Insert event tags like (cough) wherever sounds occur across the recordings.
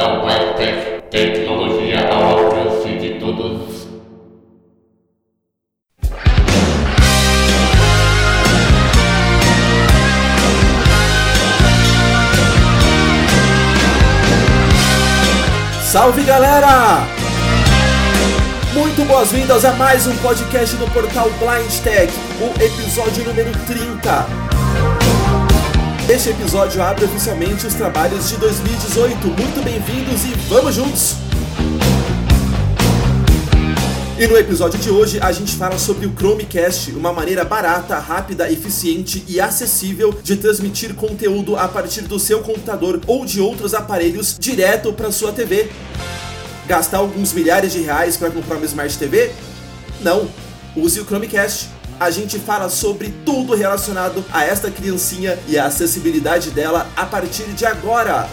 Inovação Webtech, tecnologia ao alcance de todos. Salve galera! Muito boas-vindas a mais um podcast do portal Blind Tech, o episódio número 30. Este episódio abre oficialmente os trabalhos de 2018. Muito bem-vindos e vamos juntos! E no episódio de hoje a gente fala sobre o Chromecast, uma maneira barata, rápida, eficiente e acessível de transmitir conteúdo a partir do seu computador ou de outros aparelhos direto para sua TV. Gastar alguns milhares de reais para comprar uma Smart TV? Não, use o Chromecast. A gente fala sobre tudo relacionado a esta criancinha e a acessibilidade dela a partir de agora.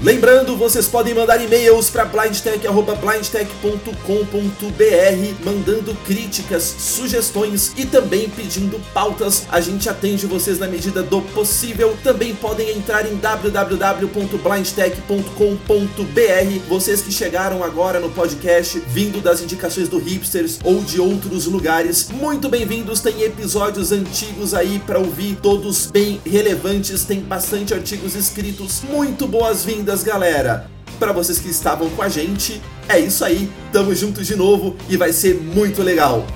Lembrando, vocês podem mandar e-mails para blindtech@blindtech.com.br, mandando críticas, sugestões e também pedindo pautas. A gente atende vocês na medida do possível. Também podem entrar em www.blindtech.com.br. Vocês que chegaram agora no podcast, vindo das indicações do Hipsters ou de outros lugares, muito bem-vindos. Tem episódios antigos aí para ouvir, todos bem relevantes. Tem bastante artigos escritos. Muito boas-vindas boas-vindas, galera! Para vocês que estavam com a gente, é isso aí, tamo juntos de novo e vai ser muito legal!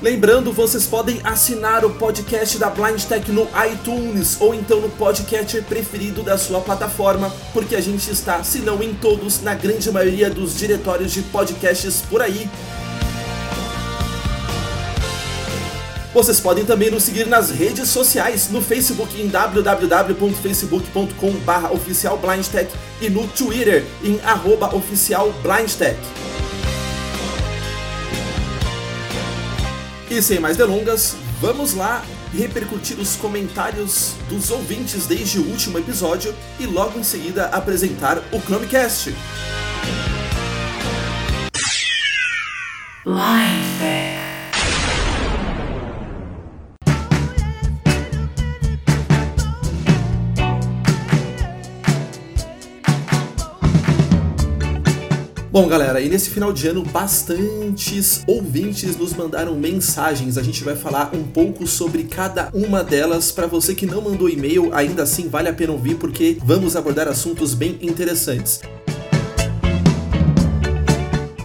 Lembrando, vocês podem assinar o podcast da Blind Tech no iTunes ou então no podcast preferido da sua plataforma, porque a gente está, se não em todos, na grande maioria dos diretórios de podcasts por aí. Vocês podem também nos seguir nas redes sociais, no Facebook em www.facebook.com.br oficialblindtech e no Twitter em oficialblindtech. E sem mais delongas, vamos lá repercutir os comentários dos ouvintes desde o último episódio e logo em seguida apresentar o Chromecast. Bom, galera, e nesse final de ano, bastantes ouvintes nos mandaram mensagens. A gente vai falar um pouco sobre cada uma delas. Para você que não mandou e-mail, ainda assim vale a pena ouvir porque vamos abordar assuntos bem interessantes.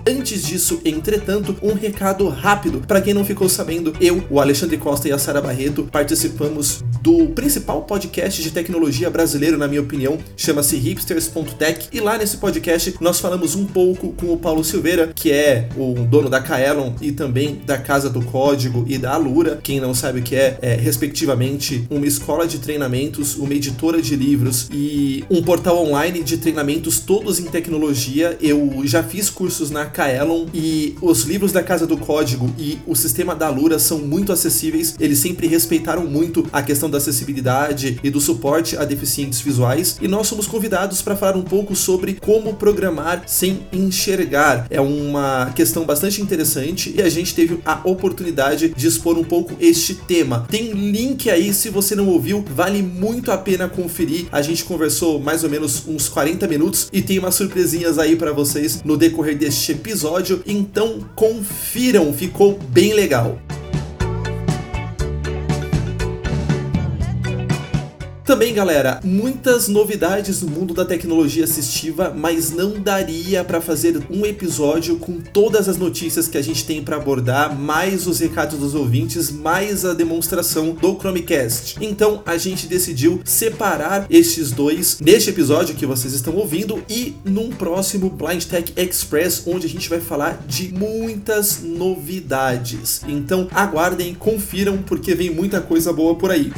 Antes disso, entretanto, um recado rápido. Para quem não ficou sabendo, eu, o Alexandre Costa e a Sara Barreto participamos do principal podcast de tecnologia brasileiro, na minha opinião, chama-se hipsters.tech. E lá nesse podcast nós falamos um pouco com o Paulo Silveira, que é o dono da Kaelon e também da Casa do Código e da Alura. Quem não sabe o que é, é respectivamente uma escola de treinamentos, uma editora de livros e um portal online de treinamentos todos em tecnologia. Eu já fiz cursos na Kaelon e os livros da Casa do Código e o sistema da Alura são muito acessíveis. Eles sempre respeitaram muito a questão da acessibilidade e do suporte a deficientes visuais. E nós somos convidados para falar um pouco sobre como programar sem enxergar. É uma questão bastante interessante e a gente teve a oportunidade de expor um pouco este tema. Tem link aí, se você não ouviu, vale muito a pena conferir. A gente conversou mais ou menos uns 40 minutos e tem umas surpresinhas aí para vocês no decorrer deste episódio. Então confiram, ficou bem legal. Também, galera, muitas novidades no mundo da tecnologia assistiva, mas não daria para fazer um episódio com todas as notícias que a gente tem para abordar, mais os recados dos ouvintes, mais a demonstração do Chromecast. Então, a gente decidiu separar estes dois neste episódio que vocês estão ouvindo e num próximo Blind Tech Express, onde a gente vai falar de muitas novidades. Então, aguardem, confiram porque vem muita coisa boa por aí.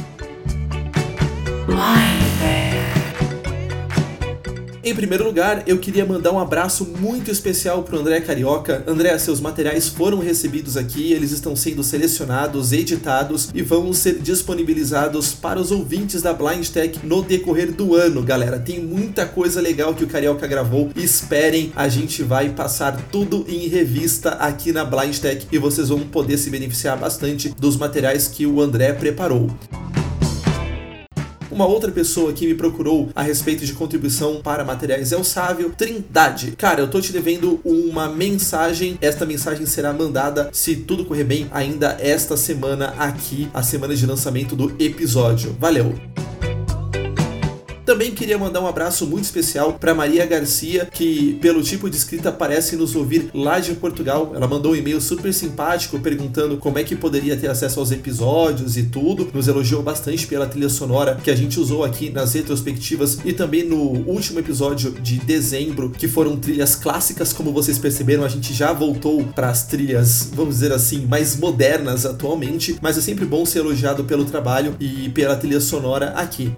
Em primeiro lugar, eu queria mandar um abraço muito especial pro André Carioca. André, seus materiais foram recebidos aqui, eles estão sendo selecionados, editados e vão ser disponibilizados para os ouvintes da Blind Tech no decorrer do ano, galera. Tem muita coisa legal que o Carioca gravou. Esperem, a gente vai passar tudo em revista aqui na Blind Tech e vocês vão poder se beneficiar bastante dos materiais que o André preparou. Uma outra pessoa que me procurou a respeito de contribuição para materiais é o Sávio Trindade. Cara, eu tô te devendo uma mensagem. Esta mensagem será mandada, se tudo correr bem, ainda esta semana aqui, a semana de lançamento do episódio. Valeu! Também queria mandar um abraço muito especial para Maria Garcia, que pelo tipo de escrita parece nos ouvir lá de Portugal. Ela mandou um e-mail super simpático perguntando como é que poderia ter acesso aos episódios e tudo. Nos elogiou bastante pela trilha sonora que a gente usou aqui nas retrospectivas e também no último episódio de dezembro, que foram trilhas clássicas, como vocês perceberam, a gente já voltou para as trilhas, vamos dizer assim, mais modernas atualmente, mas é sempre bom ser elogiado pelo trabalho e pela trilha sonora aqui.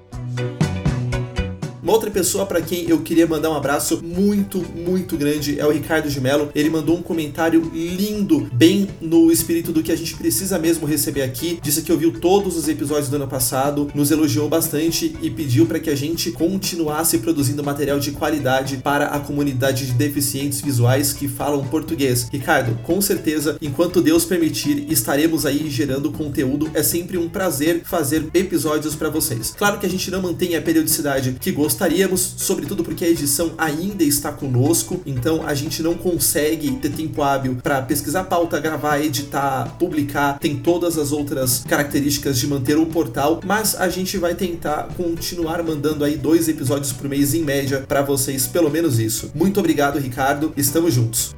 Uma outra pessoa para quem eu queria mandar um abraço muito, muito grande é o Ricardo de Mello. Ele mandou um comentário lindo, bem no espírito do que a gente precisa mesmo receber aqui. Disse que ouviu todos os episódios do ano passado, nos elogiou bastante e pediu para que a gente continuasse produzindo material de qualidade para a comunidade de deficientes visuais que falam português. Ricardo, com certeza, enquanto Deus permitir, estaremos aí gerando conteúdo. É sempre um prazer fazer episódios para vocês. Claro que a gente não mantém a periodicidade que gostaria gostaríamos, sobretudo porque a edição ainda está conosco, então a gente não consegue ter tempo hábil para pesquisar pauta, gravar, editar, publicar, tem todas as outras características de manter o portal, mas a gente vai tentar continuar mandando aí dois episódios por mês em média para vocês, pelo menos isso. Muito obrigado, Ricardo, estamos juntos.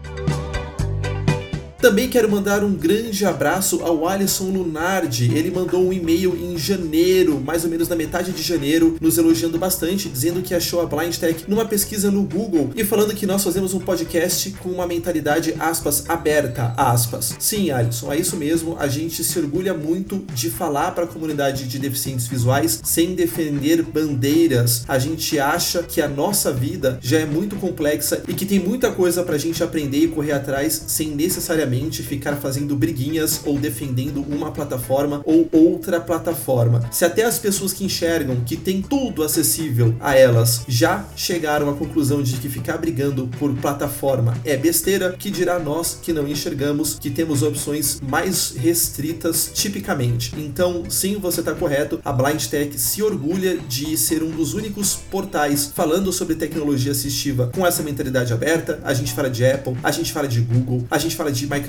Também quero mandar um grande abraço ao Alisson Lunardi. Ele mandou um e-mail em janeiro, mais ou menos na metade de janeiro, nos elogiando bastante, dizendo que achou a Blind Tech numa pesquisa no Google e falando que nós fazemos um podcast com uma mentalidade, aspas, aberta, aspas. Sim, Alisson, é isso mesmo. A gente se orgulha muito de falar para a comunidade de deficientes visuais sem defender bandeiras. A gente acha que a nossa vida já é muito complexa e que tem muita coisa para a gente aprender e correr atrás sem necessariamente ficar fazendo briguinhas ou defendendo uma plataforma ou outra plataforma. Se até as pessoas que enxergam que tem tudo acessível a elas já chegaram à conclusão de que ficar brigando por plataforma é besteira, que dirá nós que não enxergamos, que temos opções mais restritas tipicamente. Então, sim, você está correto, a Blind Tech se orgulha de ser um dos únicos portais falando sobre tecnologia assistiva com essa mentalidade aberta. A gente fala de Apple, a gente fala de Google, a gente fala de Microsoft,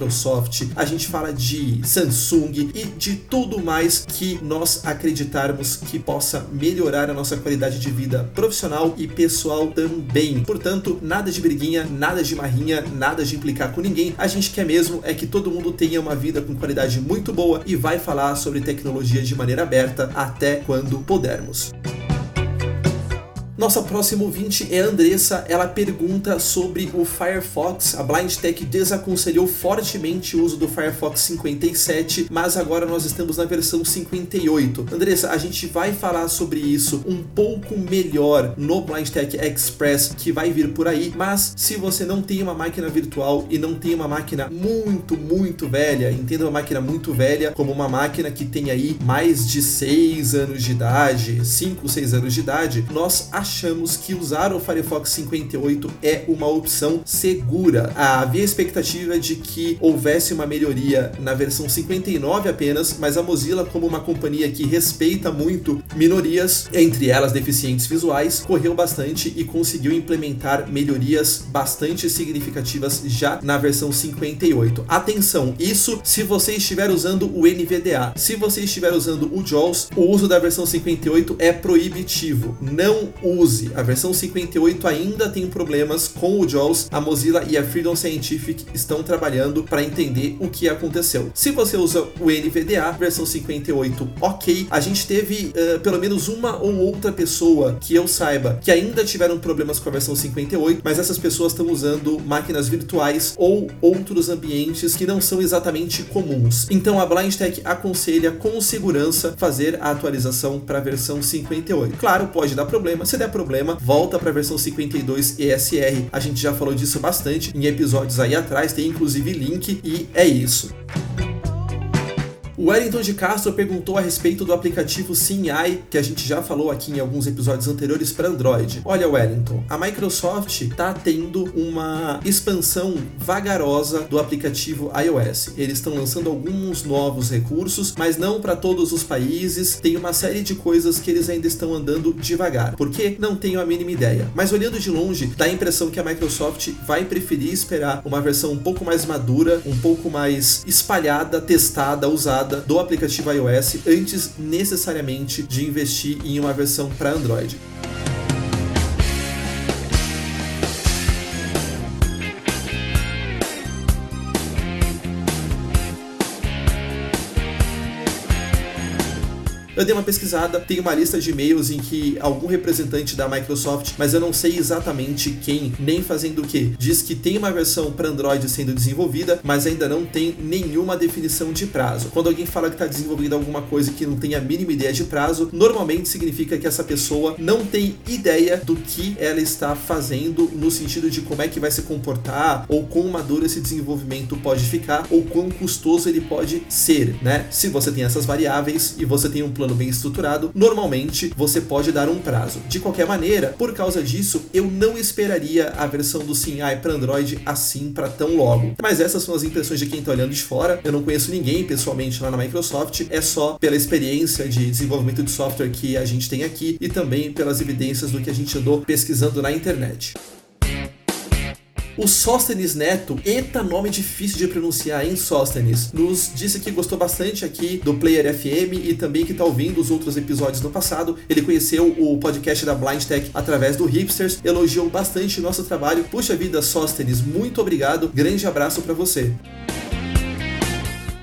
a gente fala de Samsung e de tudo mais que nós acreditarmos que possa melhorar a nossa qualidade de vida profissional e pessoal também. Portanto, nada de briguinha, nada de marrinha, nada de implicar com ninguém. A gente quer mesmo é que todo mundo tenha uma vida com qualidade muito boa e vai falar sobre tecnologia de maneira aberta até quando pudermos. Nossa próxima ouvinte é a Andressa. Ela pergunta sobre o Firefox. A Blind Tech desaconselhou fortemente o uso do Firefox 57, mas agora nós estamos na versão 58. Andressa, a gente vai falar sobre isso um pouco melhor no Blind Tech Express que vai vir por aí, mas se você não tem uma máquina virtual e não tem uma máquina muito, muito velha, entenda uma máquina muito velha como uma máquina que tem aí mais de 6 anos de idade, 5, 6 anos de idade, nós achamos achamos que usar o Firefox 58 é uma opção segura. Havia expectativa de que houvesse uma melhoria na versão 59 apenas, mas a Mozilla, como uma companhia que respeita muito minorias, entre elas deficientes visuais, correu bastante e conseguiu implementar melhorias bastante significativas já na versão 58. Atenção, isso se você estiver usando o NVDA. Se você estiver usando o JAWS, o uso da versão 58 é proibitivo. Não use. A versão 58 ainda tem problemas com o JAWS. A Mozilla e a Freedom Scientific estão trabalhando para entender o que aconteceu. Se você usa o NVDA, versão 58, ok. A gente teve uh, pelo menos uma ou outra pessoa que eu saiba que ainda tiveram problemas com a versão 58, mas essas pessoas estão usando máquinas virtuais ou outros ambientes que não são exatamente comuns. Então a Blind Tech aconselha com segurança fazer a atualização para a versão 58. Claro, pode dar problema. Se der der problema, volta para a versão 52 ESR. A gente já falou disso bastante em episódios aí atrás, tem inclusive link e é isso. O Wellington de Castro perguntou a respeito do aplicativo SimEye, que a gente já falou aqui em alguns episódios anteriores para Android. Olha, Wellington, a Microsoft está tendo uma expansão vagarosa do aplicativo iOS. Eles estão lançando alguns novos recursos, mas não para todos os países. Tem uma série de coisas que eles ainda estão andando devagar. Por quê? Não tenho a mínima ideia. Mas olhando de longe, dá a impressão que a Microsoft vai preferir esperar uma versão um pouco mais madura, um pouco mais espalhada, testada, usada do aplicativo iOS antes necessariamente de investir em uma versão para Android. Eu dei uma pesquisada, tem uma lista de e-mails em que algum representante da Microsoft, mas eu não sei exatamente quem, nem fazendo o que, diz que tem uma versão para Android sendo desenvolvida, mas ainda não tem nenhuma definição de prazo. Quando alguém fala que está desenvolvendo alguma coisa que não tem a mínima ideia de prazo, normalmente significa que essa pessoa não tem ideia do que ela está fazendo no sentido de como é que vai se comportar ou quão maduro esse desenvolvimento pode ficar ou quão custoso ele pode ser, né? Se você tem essas variáveis e você tem um plano plano bem estruturado, normalmente você pode dar um prazo. De qualquer maneira, por causa disso, eu não esperaria a versão do SimEye para Android assim para tão logo. Mas essas são as impressões de quem está olhando de fora. Eu não conheço ninguém pessoalmente lá na Microsoft, é só pela experiência de desenvolvimento de software que a gente tem aqui e também pelas evidências do que a gente andou pesquisando na internet. O Sóstenes Neto, eita nome difícil de pronunciar, hein, Sóstenes? Nos disse que gostou bastante aqui do Player FM e também que tá ouvindo os outros episódios no passado. Ele conheceu o podcast da Blind Tech através do Hipsters, elogiou bastante nosso trabalho. Puxa vida, Sóstenes, muito obrigado. Grande abraço para você.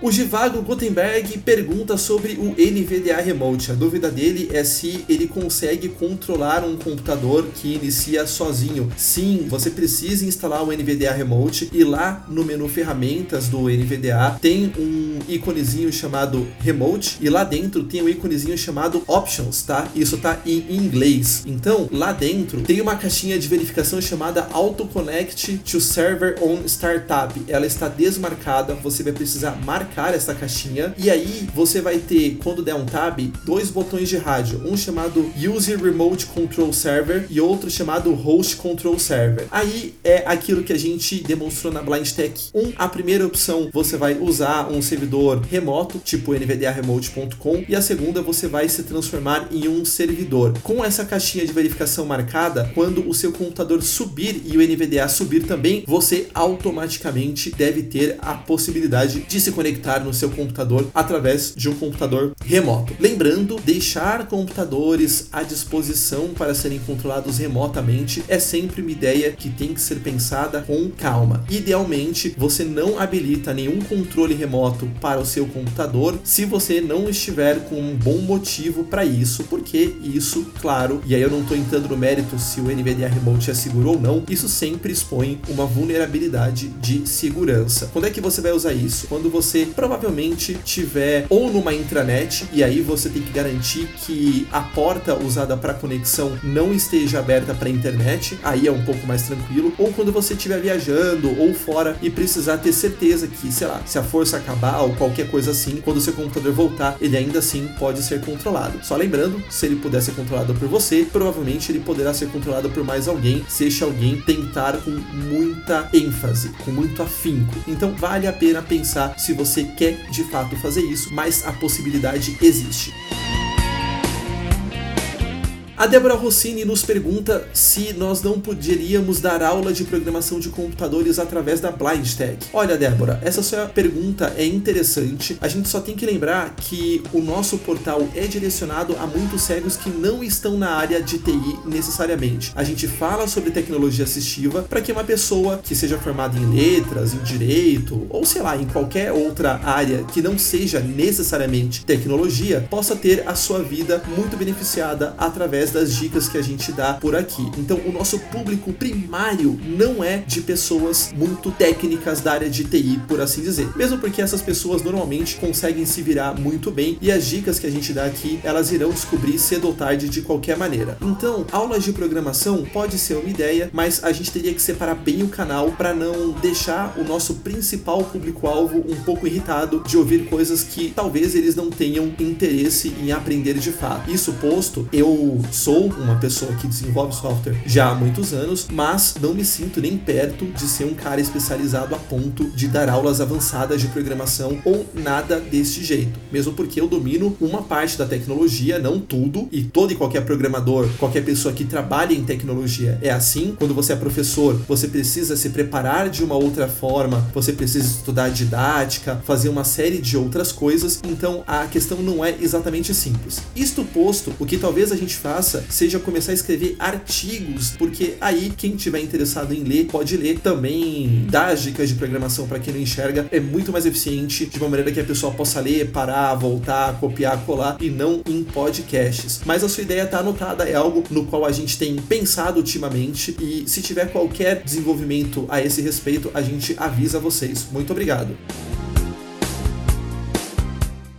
O Givago Gutenberg pergunta sobre o NVDA Remote. A dúvida dele é se ele consegue controlar um computador que inicia sozinho. Sim, você precisa instalar o NVDA Remote e lá no menu ferramentas do NVDA tem um íconezinho chamado Remote e lá dentro tem um íconezinho chamado Options, tá? Isso tá em inglês. Então, lá dentro tem uma caixinha de verificação chamada Auto Connect to Server on Startup. Ela está desmarcada, você vai precisar marcar marcar essa caixinha e aí você vai ter, quando der um tab, dois botões de rádio, um chamado User Remote Control Server e outro chamado Host Control Server. Aí é aquilo que a gente demonstrou na Blind Tech 1. A primeira opção você vai usar um servidor remoto, tipo nvdaremote.com, e a segunda você vai se transformar em um servidor. Com essa caixinha de verificação marcada, quando o seu computador subir e o NVDA subir também, você automaticamente deve ter a possibilidade de se conectar conectar no seu computador através de um computador remoto. Lembrando, deixar computadores à disposição para serem controlados remotamente é sempre uma ideia que tem que ser pensada com calma. Idealmente, você não habilita nenhum controle remoto para o seu computador se você não estiver com um bom motivo para isso, porque isso, claro, e aí eu não estou entrando no mérito se o NVDA Remote é seguro ou não, isso sempre expõe uma vulnerabilidade de segurança. Quando é que você vai usar isso? Quando você provavelmente tiver ou numa intranet e aí você tem que garantir que a porta usada para conexão não esteja aberta para internet, aí é um pouco mais tranquilo, ou quando você estiver viajando ou fora e precisar ter certeza que, sei lá, se a força acabar ou qualquer coisa assim, quando o seu computador voltar, ele ainda assim pode ser controlado. Só lembrando, se ele puder ser controlado por você, provavelmente ele poderá ser controlado por mais alguém, se este alguém tentar com muita ênfase, com muito afinco. Então vale a pena pensar se você quer de fato fazer isso, mas a possibilidade existe. A Débora Rossini nos pergunta se nós não poderíamos dar aula de programação de computadores através da Blind. Olha, Débora, essa sua pergunta é interessante. A gente só tem que lembrar que o nosso portal é direcionado a muitos cegos que não estão na área de TI necessariamente. A gente fala sobre tecnologia assistiva para que uma pessoa que seja formada em letras, em direito ou sei lá, em qualquer outra área que não seja necessariamente tecnologia, possa ter a sua vida muito beneficiada através das dicas que a gente dá por aqui. Então, o nosso público primário não é de pessoas muito técnicas da área de TI, por assim dizer. Mesmo porque essas pessoas normalmente conseguem se virar muito bem e as dicas que a gente dá aqui, elas irão descobrir cedo ou tarde de qualquer maneira. Então, aulas de programação pode ser uma ideia, mas a gente teria que separar bem o canal para não deixar o nosso principal público-alvo um pouco irritado de ouvir coisas que talvez eles não tenham interesse em aprender de fato. Isso posto, eu sou uma pessoa que desenvolve software já há muitos anos, mas não me sinto nem perto de ser um cara especializado a ponto de dar aulas avançadas de programação ou nada desse jeito. Mesmo porque eu domino uma parte da tecnologia, não tudo, e todo e qualquer programador, qualquer pessoa que trabalha em tecnologia é assim. Quando você é professor, você precisa se preparar de uma outra forma, você precisa estudar didática, fazer uma série de outras coisas, então a questão não é exatamente simples. Isto posto, o que talvez a gente faça seja começar a escrever artigos, porque aí quem tiver interessado em ler pode ler também dar as dicas de programação para quem não enxerga, é muito mais eficiente de uma maneira que a pessoa possa ler, parar, voltar, copiar, colar e não em podcasts. Mas a sua ideia está anotada, é algo no qual a gente tem pensado ultimamente e se tiver qualquer desenvolvimento a esse respeito, a gente avisa vocês. Muito obrigado.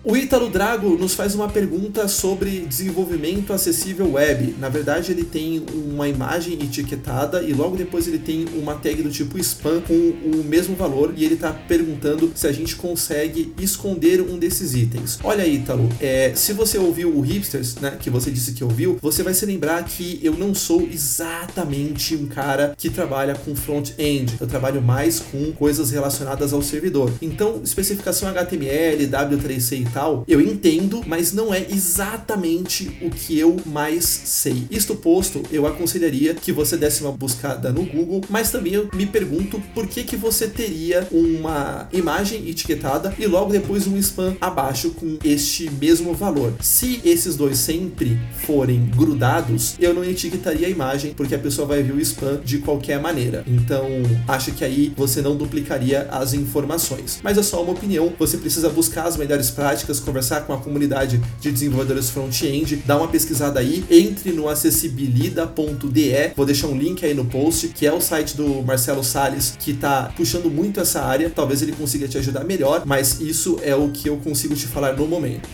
O Ítalo Drago nos faz uma pergunta sobre desenvolvimento acessível web. Na verdade, ele tem uma imagem etiquetada e logo depois ele tem uma tag do tipo spam com o mesmo valor e ele está perguntando se a gente consegue esconder um desses itens. Olha, Ítalo, é, se você ouviu o Hipsters, né, que você disse que ouviu, você vai se lembrar que eu não sou exatamente um cara que trabalha com front-end. Eu trabalho mais com coisas relacionadas ao servidor. Então, especificação HTML, W3C e eu entendo, mas não é exatamente o que eu mais sei. Isto posto, eu aconselharia que você desse uma buscada no Google, mas também eu me pergunto por que que você teria uma imagem etiquetada e logo depois um spam abaixo com este mesmo valor. Se esses dois sempre forem grudados, eu não etiquetaria a imagem porque a pessoa vai ver o spam de qualquer maneira. Então, acho que aí você não duplicaria as informações. Mas é só uma opinião, você precisa buscar as melhores práticas práticas, conversar com a comunidade de desenvolvedores front-end, dá uma pesquisada aí, entre no acessibilida.de, vou deixar um link aí no post, que é o site do Marcelo Sales, que está puxando muito essa área, talvez ele consiga te ajudar melhor, mas isso é o que eu consigo te falar no momento.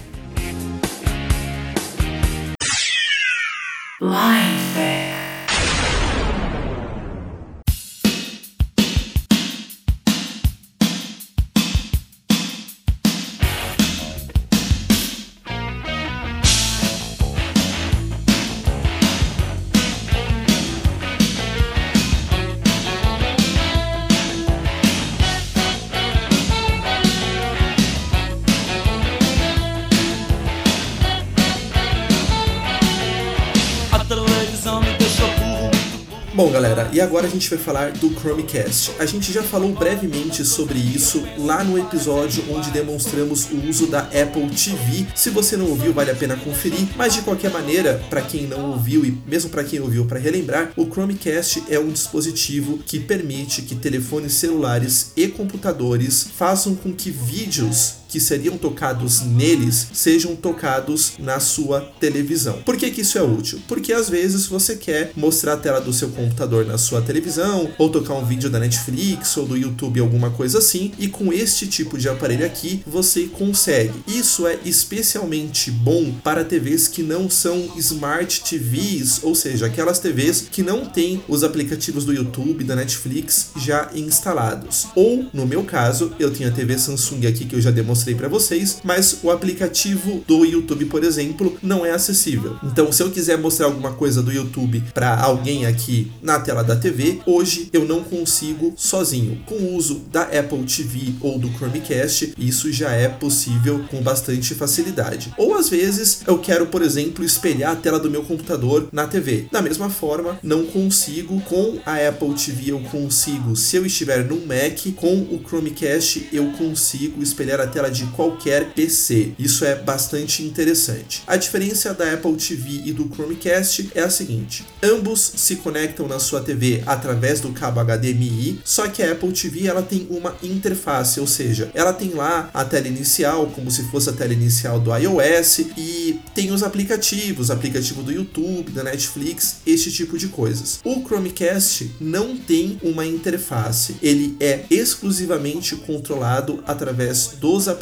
Life. E agora a gente vai falar do Chromecast. A gente já falou brevemente sobre isso lá no episódio onde demonstramos o uso da Apple TV. Se você não ouviu, vale a pena conferir, mas de qualquer maneira, para quem não ouviu e mesmo para quem ouviu para relembrar, o Chromecast é um dispositivo que permite que telefones celulares e computadores façam com que vídeos que seriam tocados neles sejam tocados na sua televisão. Por que, que isso é útil? Porque às vezes você quer mostrar a tela do seu computador na sua televisão, ou tocar um vídeo da Netflix ou do YouTube, alguma coisa assim, e com este tipo de aparelho aqui você consegue. Isso é especialmente bom para TVs que não são Smart TVs, ou seja, aquelas TVs que não têm os aplicativos do YouTube, da Netflix já instalados. Ou, no meu caso, eu tenho a TV Samsung aqui que eu já demonstrei mostrei para vocês, mas o aplicativo do YouTube, por exemplo, não é acessível. Então, se eu quiser mostrar alguma coisa do YouTube para alguém aqui na tela da TV, hoje eu não consigo sozinho. Com o uso da Apple TV ou do Chromecast, isso já é possível com bastante facilidade. Ou às vezes eu quero, por exemplo, espelhar a tela do meu computador na TV. Da mesma forma, não consigo com a Apple TV, eu consigo, se eu estiver no Mac, com o Chromecast eu consigo espelhar a tela de qualquer PC. Isso é bastante interessante. A diferença da Apple TV e do Chromecast é a seguinte: ambos se conectam na sua TV através do cabo HDMI, só que a Apple TV ela tem uma interface, ou seja, ela tem lá a tela inicial, como se fosse a tela inicial do iOS, e tem os aplicativos, aplicativo do YouTube, da Netflix, este tipo de coisas. O Chromecast não tem uma interface, ele é exclusivamente controlado através dos aplicativos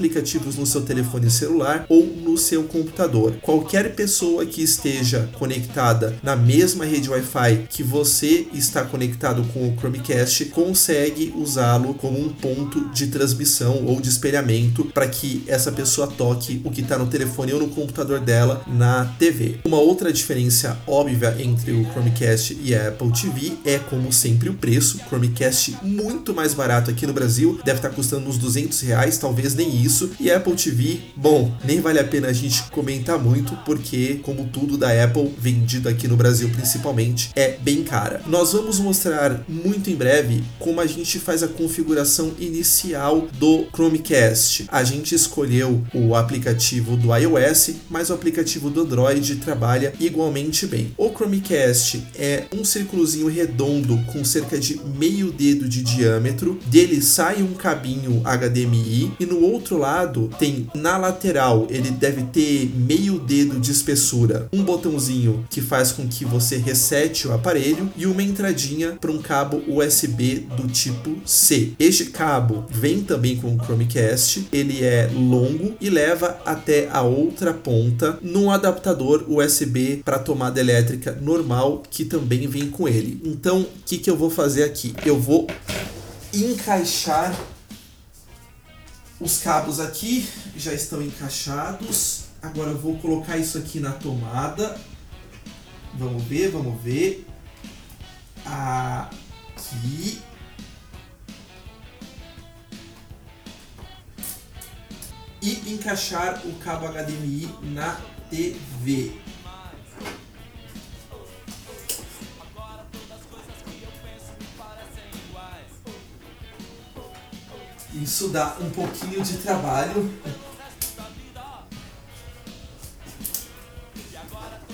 no seu telefone celular ou no seu computador. Qualquer pessoa que esteja conectada na mesma rede Wi-Fi que você está conectado com o Chromecast consegue usá-lo como um ponto de transmissão ou de espelhamento para que essa pessoa toque o que está no telefone ou no computador dela na TV. Uma outra diferença óbvia entre o Chromecast e a Apple TV é, como sempre, o preço. Chromecast muito mais barato aqui no Brasil, deve estar tá custando uns 200 reais, talvez nem isso. E a Apple TV, bom, nem vale a pena a gente comentar muito, porque, como tudo da Apple, vendido aqui no Brasil principalmente, é bem cara. Nós vamos mostrar muito em breve como a gente faz a configuração inicial do Chromecast. A gente escolheu o aplicativo do iOS, mas o aplicativo do Android trabalha igualmente bem. O Chromecast é um círculozinho redondo com cerca de meio dedo de diâmetro, dele sai um cabinho HDMI e no outro lado tem na lateral, ele deve ter meio dedo de espessura, um botãozinho que faz com que você resete o aparelho e uma entradinha para um cabo USB do tipo C. Este cabo vem também com o Chromecast, ele é longo e leva até a outra ponta num adaptador USB para tomada elétrica normal que também vem com ele. Então, o que, que eu vou fazer aqui? Eu vou encaixar os cabos aqui, já estão encaixados. Agora eu vou colocar isso aqui na tomada. Vamos ver, vamos ver. Aqui. E encaixar o cabo HDMI na TV. Isso dá um pouquinho de trabalho.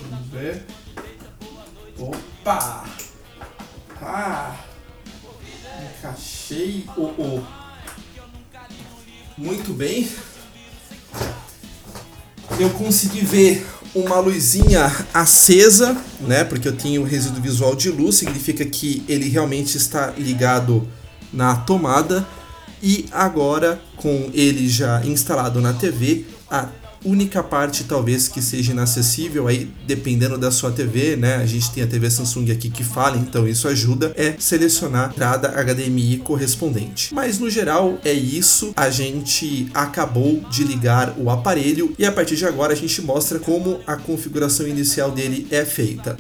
Vamos ver. Opa! Ah! Encaixei o, o. Muito bem. Eu consegui ver uma luzinha acesa, né? Porque eu tenho resíduo visual de luz, significa que ele realmente está ligado na tomada. E agora, com ele já instalado na TV, a única parte talvez que seja inacessível aí dependendo da sua TV, né? A gente tem a TV Samsung aqui que fala, então isso ajuda é selecionar a entrada HDMI correspondente. Mas no geral é isso, a gente acabou de ligar o aparelho e a partir de agora a gente mostra como a configuração inicial dele é feita.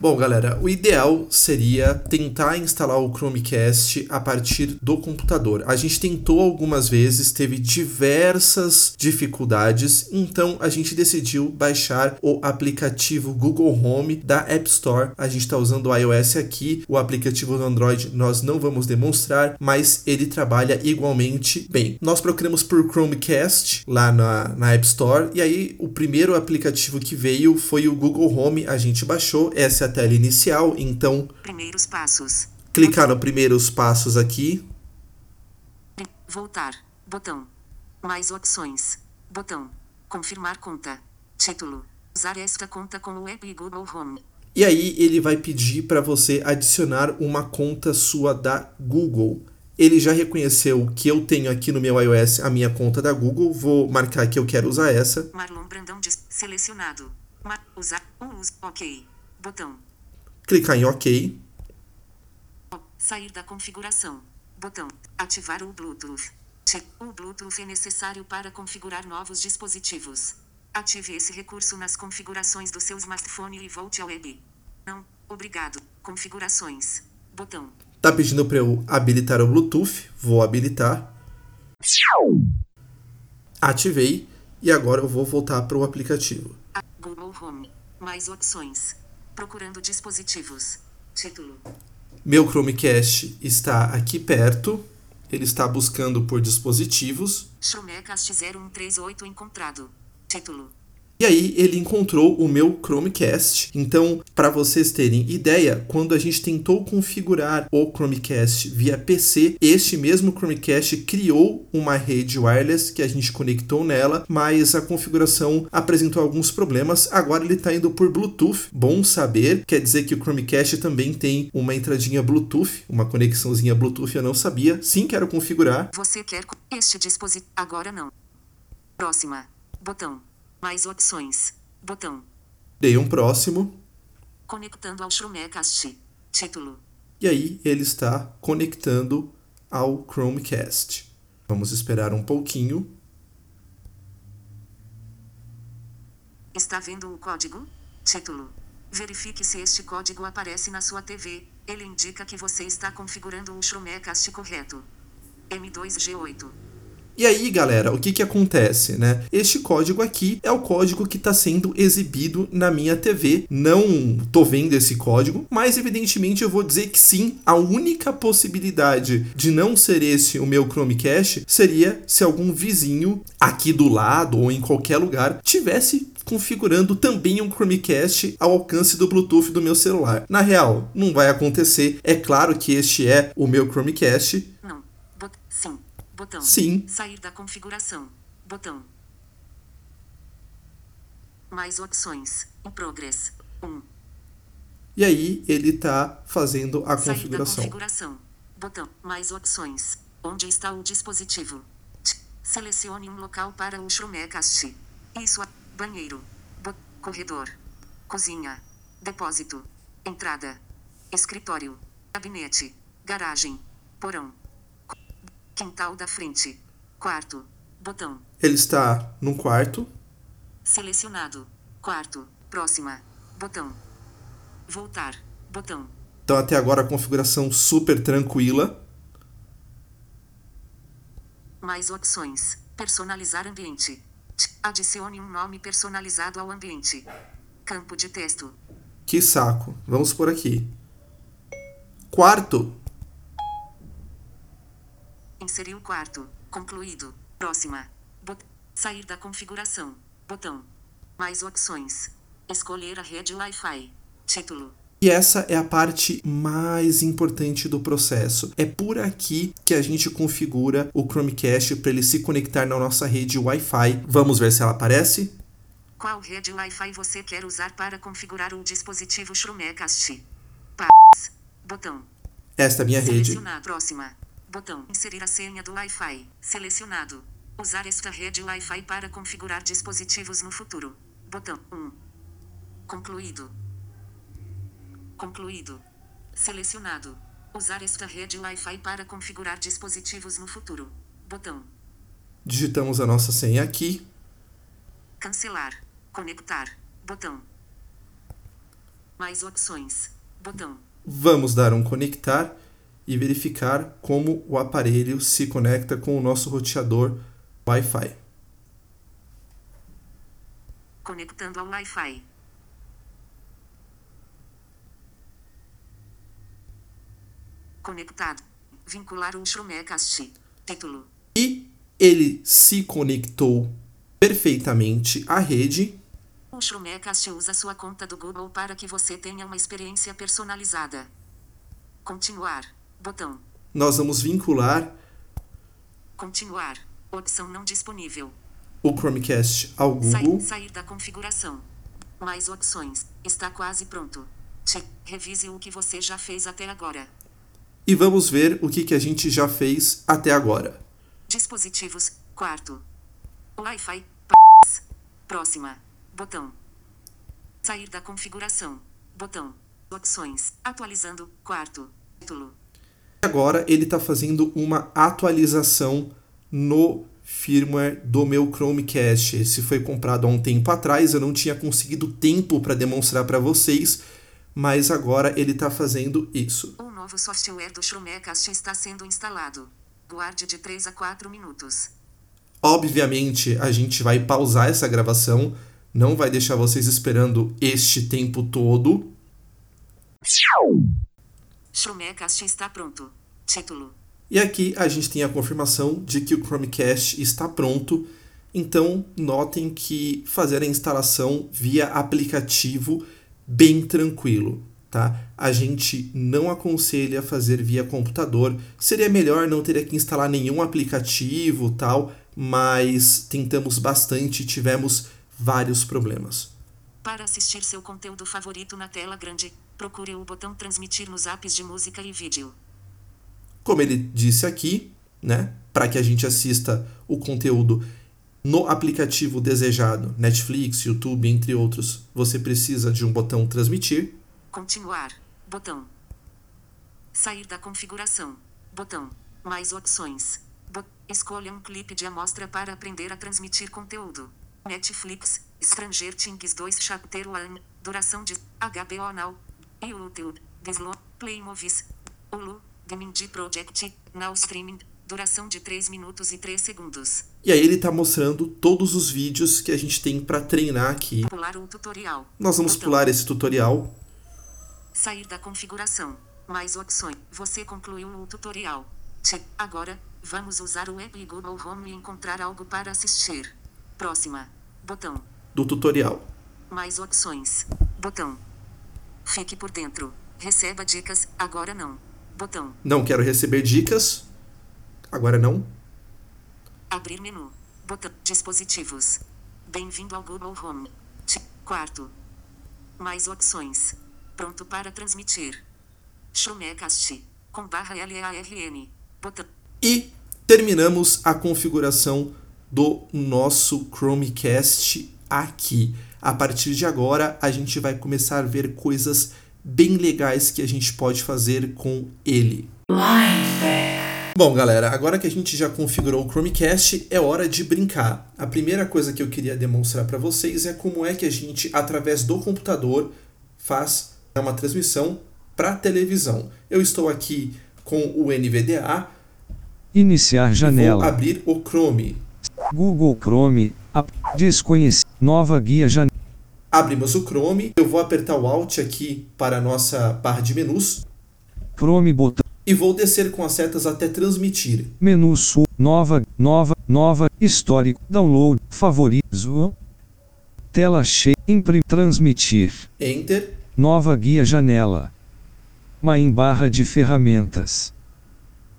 Bom, galera, o ideal seria tentar instalar o Chromecast a partir do computador. A gente tentou algumas vezes, teve diversas dificuldades, então a gente decidiu baixar o aplicativo Google Home da App Store. A gente está usando o iOS aqui, o aplicativo do Android nós não vamos demonstrar, mas ele trabalha igualmente bem. Nós procuramos por Chromecast lá na, na App Store e aí o primeiro aplicativo que veio foi o Google Home. A gente baixou, essa é tela inicial, então. Primeiros passos. Clicar no primeiros passos aqui. Voltar. Botão. Mais opções. Botão. Confirmar conta. Título. Usar esta conta com o app Google Home. E aí ele vai pedir para você adicionar uma conta sua da Google. Ele já reconheceu que eu tenho aqui no meu iOS a minha conta da Google. Vou marcar que eu quero usar essa. Marlon Brandão selecionado. Mar usar. Use. Ok. Botão. Clicar em OK. Sair da configuração. Botão. Ativar o Bluetooth. O Bluetooth é necessário para configurar novos dispositivos. Ative esse recurso nas configurações do seu smartphone e volte ao web. Não. Obrigado. Configurações. Botão. Tá pedindo para eu habilitar o Bluetooth. Vou habilitar. Ativei. E agora eu vou voltar para o aplicativo. Google Home. Mais opções. Procurando dispositivos. Título. Meu Chromecast está aqui perto. Ele está buscando por dispositivos. Chromecast 0138 encontrado. Título. E aí ele encontrou o meu Chromecast. Então, para vocês terem ideia, quando a gente tentou configurar o Chromecast via PC, este mesmo Chromecast criou uma rede wireless que a gente conectou nela, mas a configuração apresentou alguns problemas. Agora ele está indo por Bluetooth. Bom saber, quer dizer que o Chromecast também tem uma entradinha Bluetooth, uma conexãozinha Bluetooth, eu não sabia. Sim, quero configurar. Você quer este dispositivo? Agora não. Próxima. Botão. Mais opções. Botão. Dei um próximo. Conectando ao Chromecast. Título. E aí ele está conectando ao Chromecast. Vamos esperar um pouquinho. Está vendo o código? Título. Verifique se este código aparece na sua TV. Ele indica que você está configurando o Chromecast correto. M2G8. E aí, galera, o que que acontece, né? Este código aqui é o código que está sendo exibido na minha TV. Não tô vendo esse código, mas evidentemente eu vou dizer que sim, a única possibilidade de não ser esse o meu Chromecast seria se algum vizinho aqui do lado ou em qualquer lugar tivesse configurando também um Chromecast ao alcance do Bluetooth do meu celular. Na real, não vai acontecer. É claro que este é o meu Chromecast. Não. Botão. Sim. Sair da configuração. Botão. Mais opções. Em progress. 1. E aí ele está fazendo a Sair da configuração. configuração. Botão. Mais opções. Onde está o dispositivo? Selecione um local para o Chromecast. Isso. a- Banheiro. Bo- corredor. Cozinha. Depósito. Entrada. Escritório. Gabinete. Garagem. Porão. Quintal da frente. Quarto. Botão. Ele está no quarto. Selecionado. Quarto. Próxima. Botão. Voltar. Botão. Então até agora a configuração super tranquila. Mais opções. Personalizar ambiente. Adicione um nome personalizado ao ambiente. Campo de texto. Que saco. Vamos por aqui. Quarto. Inserir o quarto. Concluído. Próxima. Bot... Sair da configuração. Botão. Mais opções. Escolher a rede Wi-Fi. Título. E essa é a parte mais importante do processo. É por aqui que a gente configura o Chromecast para ele se conectar na nossa rede Wi-Fi. Vamos ver se ela aparece. Qual rede Wi-Fi você quer usar para configurar o dispositivo Chromecast? Paz. Botão. Esta é a minha rede. Próxima. Botão. Inserir a senha do Wi-Fi. Selecionado. Usar esta rede Wi-Fi para configurar dispositivos no futuro. Botão 1. Concluído. Concluído. Selecionado. Usar esta rede Wi-Fi para configurar dispositivos no futuro. Botão. Digitamos a nossa senha aqui. Cancelar. Conectar. Botão. Mais opções. Botão. Vamos dar um conectar e verificar como o aparelho se conecta com o nosso roteador Wi-Fi. Conectando ao Wi-Fi. Conectado. Vincular o Chromecast. Título. E ele se conectou perfeitamente à rede. O Chromecast usa sua conta do Google para que você tenha uma experiência personalizada. Continuar. Botão. Nós vamos vincular Continuar. Opção não disponível. o Chromecast ao Sair, Google. sair da configuração. Mais opções. Está quase pronto. Che- Revise o que você já fez até agora. e vamos ver o que, que a gente já fez até agora. Dispositivos. Quarto. Wi-Fi. Próxima. Botão. Sair da configuração. Botão. Opções. Atualizando. Quarto. Título. Agora ele está fazendo uma atualização no firmware do meu Chromecast. Esse foi comprado há um tempo atrás, eu não tinha conseguido tempo para demonstrar para vocês, mas agora ele está fazendo isso. Um novo software do Chromecast está sendo instalado. Guarde de 3 a 4 minutos. Obviamente, a gente vai pausar essa gravação, não vai deixar vocês esperando este tempo todo. Chromecast está pronto. Título. E aqui a gente tem a confirmação de que o Chromecast está pronto. Então, notem que fazer a instalação via aplicativo bem tranquilo, tá? A gente não aconselha fazer via computador. Seria melhor não ter que instalar nenhum aplicativo, tal, mas tentamos bastante e tivemos vários problemas. Para assistir seu conteúdo favorito na tela grande, procure o botão transmitir nos apps de música e vídeo. Como ele disse aqui, né, para que a gente assista o conteúdo no aplicativo desejado, Netflix, YouTube, entre outros, você precisa de um botão transmitir. Continuar. Botão. Sair da configuração. Botão. Mais opções. Bo Escolha um clipe de amostra para aprender a transmitir conteúdo. Netflix, Stranger Things 2 Chapter 1, duração de HBO Now, YouTube, Deslo, Play Movies, Hulu, The Mindy Project, Now Streaming, duração de 3 minutos e 3 segundos. E aí ele está mostrando todos os vídeos que a gente tem para treinar aqui. Pular o tutorial. Nós vamos Botão. pular esse tutorial. Sair da configuração. Mais opções. Você concluiu o tutorial. Che. Agora, vamos usar o app e Google Home e encontrar algo para assistir. Próxima. Botão. do tutorial. Mais opções. Botão. Fique por dentro. Receba dicas. Agora não. Botão. Não quero receber dicas. Agora não. Abrir menu. Botão. Dispositivos. Bem-vindo ao Google Home. Quarto. Mais opções. Pronto para transmitir. Chromecast. Com barra LARN. Botão. E terminamos a configuração do nosso Chromecast aqui. A partir de agora, a gente vai começar a ver coisas bem legais que a gente pode fazer com ele. Bom, galera, agora que a gente já configurou o Chromecast, é hora de brincar. A primeira coisa que eu queria demonstrar para vocês é como é que a gente, através do computador, faz uma transmissão para televisão. Eu estou aqui com o NVDA, Iniciar vou janela. abrir o Chrome. Google Chrome. App. Desconhecido. Nova guia janela. Abrimos o Chrome, eu vou apertar o Alt aqui para a nossa barra de menus Chrome botão. e vou descer com as setas até transmitir. Menu sul. Nova. Nova. Nova. Histórico. Download. Favoritos. Tela cheia. Imprimir. Transmitir. Enter. Nova guia janela. Main barra de ferramentas.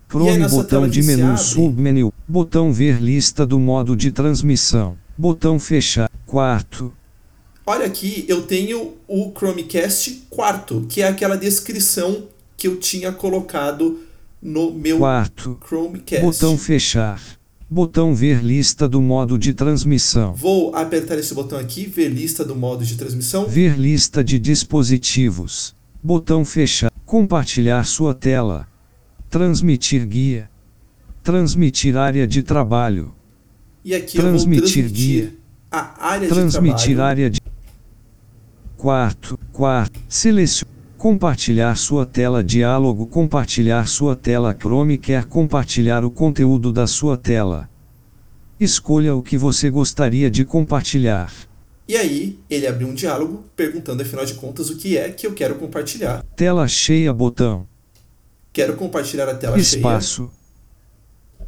Chrome botão de menu submenu. Botão ver lista do modo de transmissão. Botão fechar. Quarto. Olha aqui, eu tenho o Chromecast quarto, que é aquela descrição que eu tinha colocado no meu Quarto. Chromecast. Botão fechar. Botão ver lista do modo de transmissão. Vou apertar esse botão aqui, ver lista do modo de transmissão. Ver lista de dispositivos. Botão fechar. Compartilhar sua tela. Transmitir guia. Transmitir área de trabalho. E aqui eu Transmitir vou transmitir guia. a área Transmitir de trabalho. área de. Quarto. Quarto. Selecione. Compartilhar sua tela diálogo. Compartilhar sua tela Chrome quer compartilhar o conteúdo da sua tela. Escolha o que você gostaria de compartilhar. E aí, ele abriu um diálogo perguntando, afinal de contas, o que é que eu quero compartilhar. Tela cheia botão. Quero compartilhar a tela cheia. Espaço.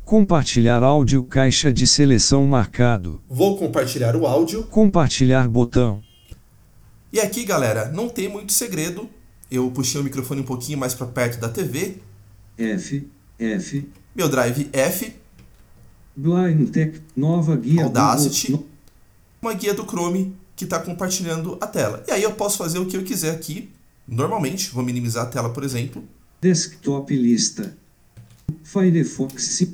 Compartilhar áudio caixa de seleção marcado. Vou compartilhar o áudio. Compartilhar botão. E aqui, galera, não tem muito segredo. Eu puxei o microfone um pouquinho mais para perto da TV. F. F. Meu drive F, Blind Tech. Nova guia. Audacity. Google. uma guia do Chrome que está compartilhando a tela. E aí eu posso fazer o que eu quiser aqui. Normalmente, vou minimizar a tela, por exemplo. Desktop lista. Firefox.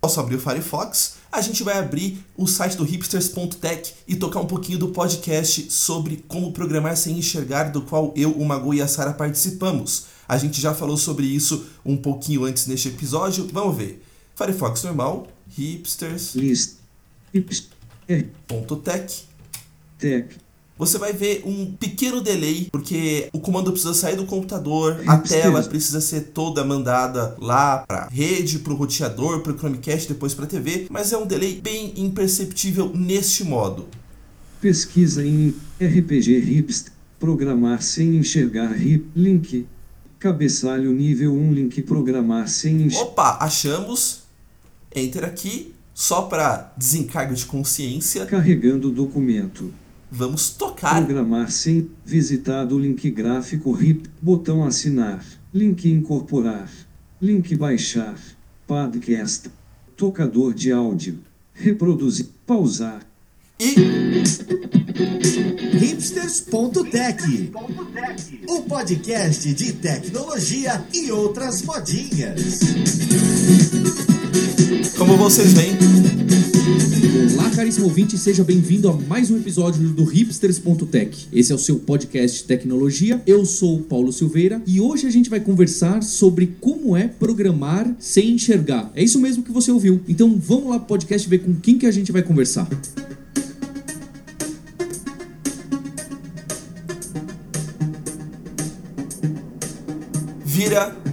Posso abrir o Firefox. A gente vai abrir o site do hipsters.tech e tocar um pouquinho do podcast sobre como programar sem enxergar, do qual eu, o Magu e a Sara participamos. A gente já falou sobre isso um pouquinho antes neste episódio. Vamos ver. Firefox normal. List. Ips. R. Tech. Você vai ver um pequeno delay, porque o comando precisa sair do computador, a tela precisa ser toda mandada lá pra rede, pro roteador, pro Chromecast, depois pra TV, mas é um delay bem imperceptível neste modo. Pesquisa em RPG Hipster. Programar sem enxergar RIP. Link. Cabeçalho nível 1 link programar sem enxergar. Opa, achamos. Enter aqui, só para desencargo de consciência. Carregando documento. Vamos tocar. Programar sem visitado link gráfico RIP. Botão assinar. Link incorporar. Link baixar. Podcast. Tocador de áudio. Reproduzir. Pausar. E hipsters.tech, o podcast de tecnologia e outras modinhas. Como vocês veem, Olá, caríssimo ouvinte, seja bem-vindo a mais um episódio do hipsters.tech. Esse é o seu podcast de tecnologia. Eu sou o Paulo Silveira e hoje a gente vai conversar sobre como é programar sem enxergar. É isso mesmo que você ouviu. Então vamos lá pro podcast ver com quem que a gente vai conversar. vira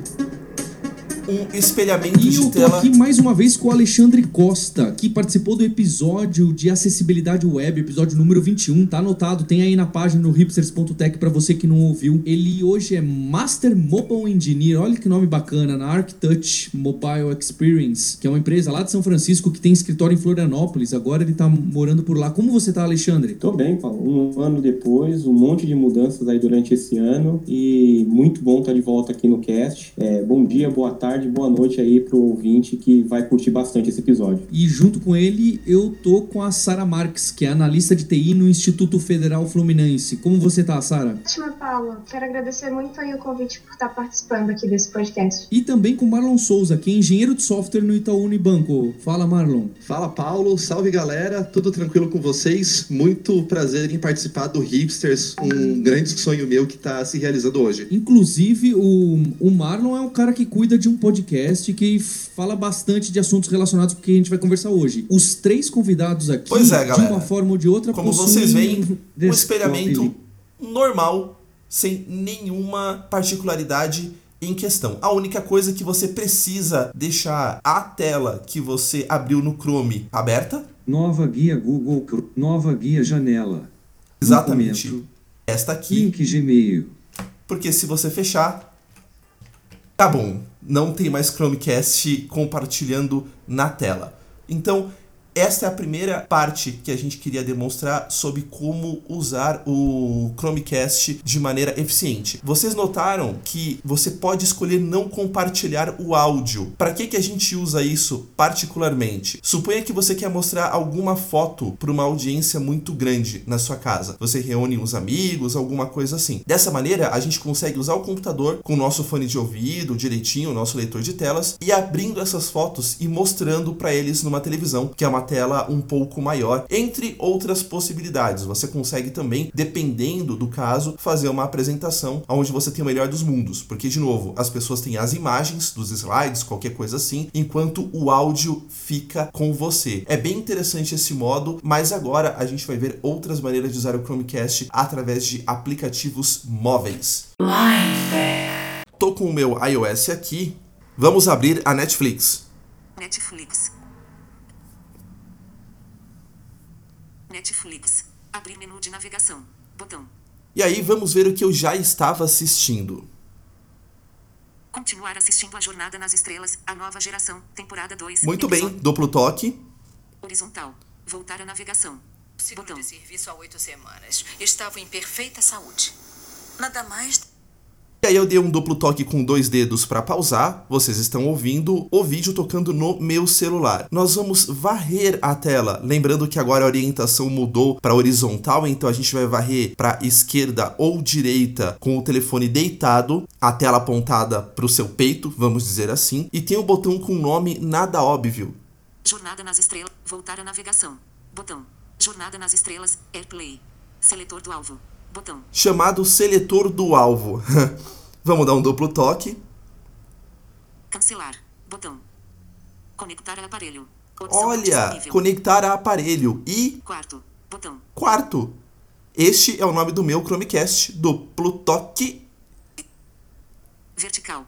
um espelhamento E de eu tô tela. aqui mais uma vez com o Alexandre Costa, que participou do episódio de acessibilidade web, episódio número 21. Tá anotado, tem aí na página no hipsters.tech pra você que não ouviu. Ele hoje é Master Mobile Engineer, olha que nome bacana, na ArcTouch Mobile Experience, que é uma empresa lá de São Francisco que tem escritório em Florianópolis. Agora ele tá morando por lá. Como você tá, Alexandre? Tô bem, Paulo. Um ano depois, um monte de mudanças aí durante esse ano e muito bom estar de volta aqui no cast. É, bom dia, boa tarde, boa noite aí pro ouvinte que vai curtir bastante esse episódio. E junto com ele, eu tô com a Sara Marques, que é analista de TI no Instituto Federal Fluminense. Como você tá, Sara? Ótima, Paulo. Quero agradecer muito aí o convite por estar participando aqui desse podcast. E também com Marlon Souza, que é engenheiro de software no Itaú Unibanco. Fala, Marlon. Fala Paulo, salve galera, tudo tranquilo com vocês? Muito prazer em participar do Hipsters, um grande sonho meu que está se realizando hoje. Inclusive, o, o Marlon é um cara que cuida de um podcast que fala bastante de assuntos relacionados com o que a gente vai conversar hoje. Os três convidados aqui, Pois é, de galera. uma forma ou de outra, Como vocês veem, um espelhamento normal, sem nenhuma particularidade em questão. A única coisa que você precisa deixar a tela que você abriu no Chrome aberta, Nova guia Google. Nova guia janela. exatamente Documento. esta aqui, Link Gmail. porque se você fechar, tá bom, não tem mais Chromecast compartilhando na tela. Então, esta é a primeira parte que a gente queria demonstrar sobre como usar o Chromecast de maneira eficiente. Vocês notaram que você pode escolher não compartilhar o áudio. Para que, que a gente usa isso particularmente? Suponha que você quer mostrar alguma foto para uma audiência muito grande na sua casa. Você reúne os amigos, alguma coisa assim. Dessa maneira, a gente consegue usar o computador com o nosso fone de ouvido direitinho, o nosso leitor de telas, e abrindo essas fotos e mostrando para eles numa televisão, que é uma tela um pouco maior, entre outras possibilidades. Você consegue também, dependendo do caso, fazer uma apresentação onde você tem o melhor dos mundos, porque de novo, as pessoas têm as imagens dos slides, qualquer coisa assim, enquanto o áudio fica com você. É bem interessante esse modo, mas agora a gente vai ver outras maneiras de usar o Chromecast através de aplicativos móveis. Tô com o meu iOS aqui. Vamos abrir a Netflix. Netflix. Netflix. Abrir menu de navegação. Botão. E aí vamos ver o que eu já estava assistindo. Continuar assistindo a Jornada nas Estrelas, a nova geração, temporada 2. Muito bem, duplo toque. Horizontal. Voltar à navegação. Seguro Botão. de serviço há oito semanas. Estava em perfeita saúde. Nada mais E aí eu dei um duplo toque com dois dedos para pausar. Vocês estão ouvindo o vídeo tocando no meu celular. Nós vamos varrer a tela, lembrando que agora a orientação mudou para horizontal, então a gente vai varrer para esquerda ou direita com o telefone deitado, a tela apontada para o seu peito, vamos dizer assim, e tem o botão com nome nada óbvio. Jornada nas Estrelas. Voltar à navegação. Botão. Jornada nas Estrelas. AirPlay. Seletor do alvo. Botão. chamado seletor do alvo. (laughs) Vamos dar um duplo toque. Cancelar. Botão. Conectar a aparelho. Opção Olha, disponível. conectar a aparelho. E Quarto. Botão. quarto, este é o nome do meu Chromecast, duplo toque. Vertical.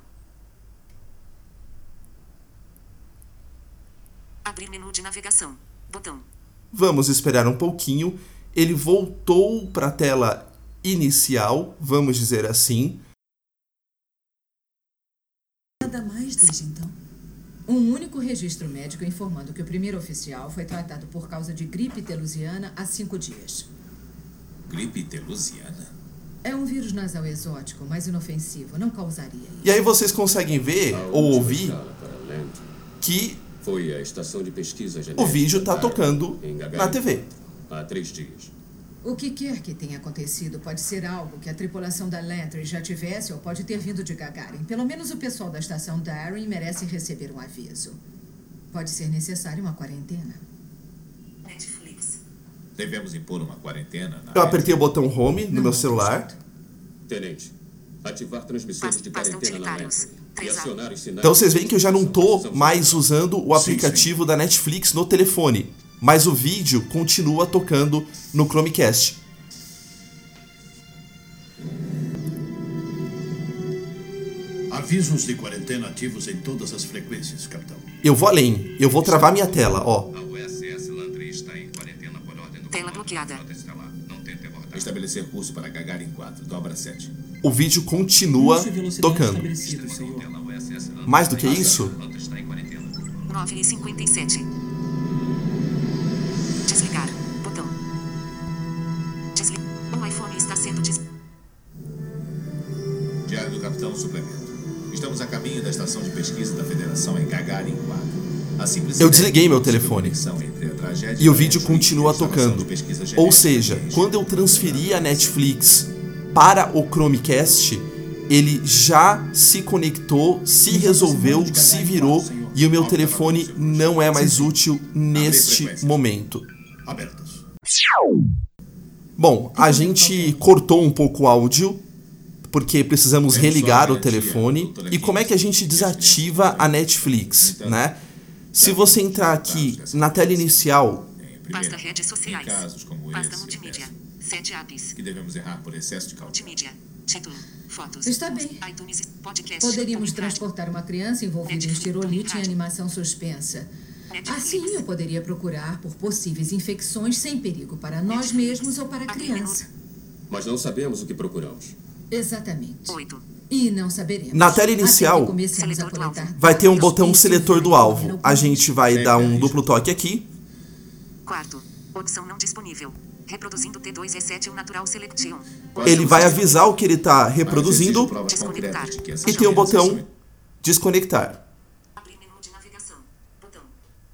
Abrir menu de navegação. Botão. Vamos esperar um pouquinho. Ele voltou para a tela inicial, vamos dizer assim. Nada mais desde então. Um único registro médico informando que o primeiro oficial foi tratado por causa de gripe telusiana há cinco dias. Gripe telusiana? É um vírus nasal exótico, mas inofensivo. Não causaria. E aí vocês conseguem ver ou ouvir que Foi a estação de pesquisa o vídeo tá da- tocando na TV. Há três dias. O que quer que tenha acontecido pode ser algo que a tripulação da Lantry já tivesse ou pode ter vindo de Gagarin. Pelo menos o pessoal da estação Darren merece receber um aviso. Pode ser necessária uma quarentena. Netflix. Devemos impor uma quarentena na Eu apertei o botão home no meu celular. Tenente, ativar transmissores de quarentena na. Lantry e. Então vocês veem que eu já não tô mais usando o aplicativo da Netflix no telefone, mas o vídeo continua tocando no Chromecast. Avisos de quarentena ativos em todas as frequências, capitão. Eu vou além, eu vou travar minha tela, ó. A USS Lantry está em quarentena por ordem do Tela bloqueada. Estabelecer curso para Gagarin 4, dobra 7. O vídeo continua tocando. Mais do que isso, Lantry está em quarentena. 9 e 57. Suplemento. Estamos a caminho da estação de pesquisa da Federação em Gagarin 4. A simples Eu desliguei meu telefone. e o vídeo continua tocando. Ou seja, quando eu transferi a Netflix para o Chromecast, ele já se conectou, se resolveu, se virou e o meu telefone não é mais útil neste momento. Bom, a gente cortou um pouco o áudio porque precisamos religar o telefone. E como é que a gente desativa a Netflix, né? Se você entrar aqui na tela inicial, Pasta redes sociais. Em casos como Pasta esse, multimídia. Sete apps. que devemos errar por excesso de cautela. Multimídia. Título. Fotos. Está bem. iTunes. Podcast. Poderíamos transportar uma criança envolvida em estirolite em animação suspensa. Assim, eu poderia procurar por possíveis infecções sem perigo para nós mesmos ou para a criança. Mas não sabemos o que procuramos. Exatamente. 8. E não saberemos. Na tela inicial, vai ter um botão seletor do alvo. A gente vai dar um duplo toque aqui. Quarto. Opção não disponível. Reproduzindo T2E7 o Natural Selection. Ele vai avisar o que ele está reproduzindo Desconectar. e tem o botão desconectar. Abrir menu de navegação. Botão.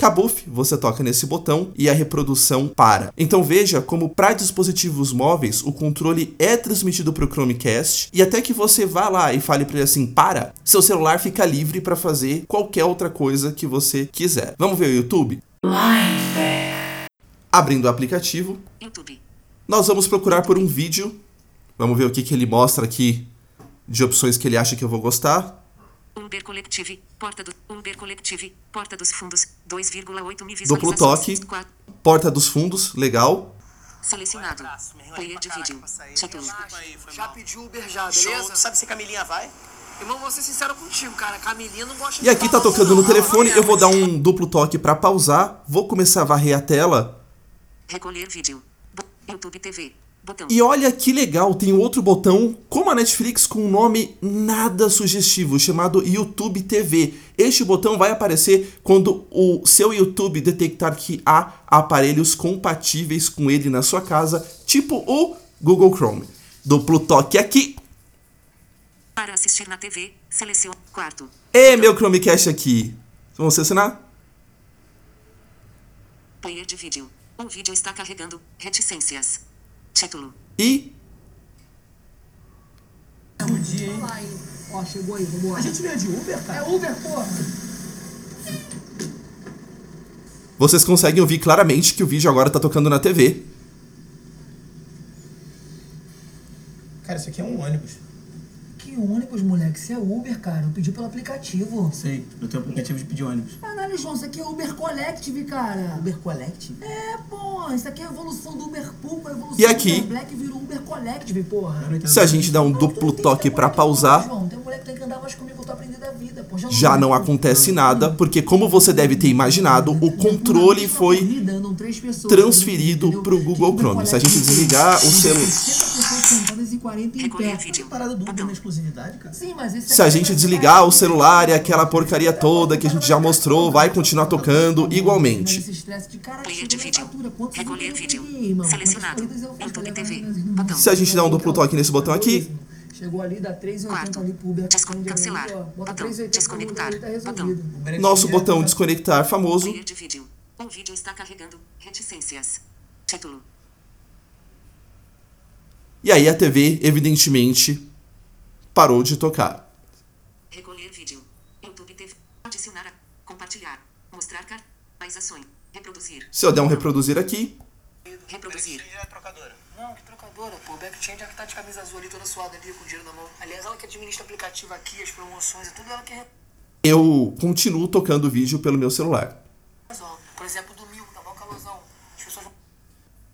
Kabuf, você toca nesse botão e a reprodução para. Então veja como para dispositivos móveis o controle é transmitido para o Chromecast e até que você vá lá e fale para ele assim para, seu celular fica livre para fazer qualquer outra coisa que você quiser. Vamos ver o YouTube? Abrindo o aplicativo, YouTube. nós vamos procurar por um vídeo. Vamos ver o que, que ele mostra aqui de opções que ele acha que eu vou gostar. Uber Collective. Porta do Uber Collective. Porta dos fundos. 2,8 mil Duplo toque. Porta dos fundos, legal. Selecionado. Player de vídeo. Título. Já pediu Uber já, beleza? Tu sabe se a Camilinha vai? Irmão, vou ser sincero contigo, cara. Camilinha não gosta E aqui tá tocando no telefone, eu vou dar um duplo toque para pausar, vou começar a varrer a tela. Recolher vídeo. YouTube TV. Botão. E olha que legal, tem outro botão, como a Netflix, com um nome nada sugestivo, chamado YouTube TV. Este botão vai aparecer quando o seu YouTube detectar que há aparelhos compatíveis com ele na sua casa, tipo o Google Chrome. Duplo toque aqui. Para assistir na TV, selecione. Quarto. E meu Chromecast aqui. Vamos selecionar? Player de vídeo. O vídeo está carregando. Reticências. Título. E Bom dia, hein? Ó, chegou aí, vambora. A gente veio de Uber, cara? É Uber, porra. vocês conseguem ouvir claramente que o vídeo agora tá tocando na TV. Cara, isso aqui é um ônibus. Que ônibus, moleque? Você é Uber, cara. Eu pedi pelo aplicativo. Sei, no teu aplicativo de pedir ônibus. Caralho, João, isso aqui é Uber Collective, cara. Uber Collective? É, pô. Isso aqui é a evolução do Uber Pool, a evolução E aqui? do Uber Black virou Uber Collective, porra. Se a gente dá um duplo toque para pausar, João, tem um moleque que tem que andar mais comigo, eu tô aprendendo a vida, pô. já não acontece nada, porque como você deve ter imaginado, o controle foi transferido para o Google Chrome. Se a gente desligar o celular, 60 pessoas sentadas 240 em Recolher pé. vídeo. Parada dupla na exclusividade, cara. Sim, mas esse Se a gente desligar o celular e aquela porcaria toda que a gente já mostrou, vai continuar tocando igualmente. Esse estresse de cara Player de vídeo. Recolher vídeo. Selecionado. YouTube TV. Botão. Se a gente der um duplo toque nesse botão aqui, Chegou ali, dá 3,80 Quarto. ali pro Uber. Descon- cancelar. Bota Botão. 3,80 Desconectar. pro Uber, tá Botão. resolvido. nosso botão desconectar famoso, Player de vídeo. O vídeo está carregando. Reticências. Título. E aí a TV, evidentemente, parou de tocar. Recolher vídeo. YouTube TV. Adicionar a. Compartilhar. Mostrar car. Mais ações. Reproduzir. Se eu der um reproduzir aqui, Reproduzir. Não, que trocadora, pô. O Backchange é que tá de camisa azul ali, toda suada ali, com dinheiro na mão. Aliás, ela que administra o aplicativo aqui, as promoções e tudo, ela que eu continuo tocando o vídeo pelo meu celular. Por exemplo, domingo, tá mó calorzão. As pessoas vão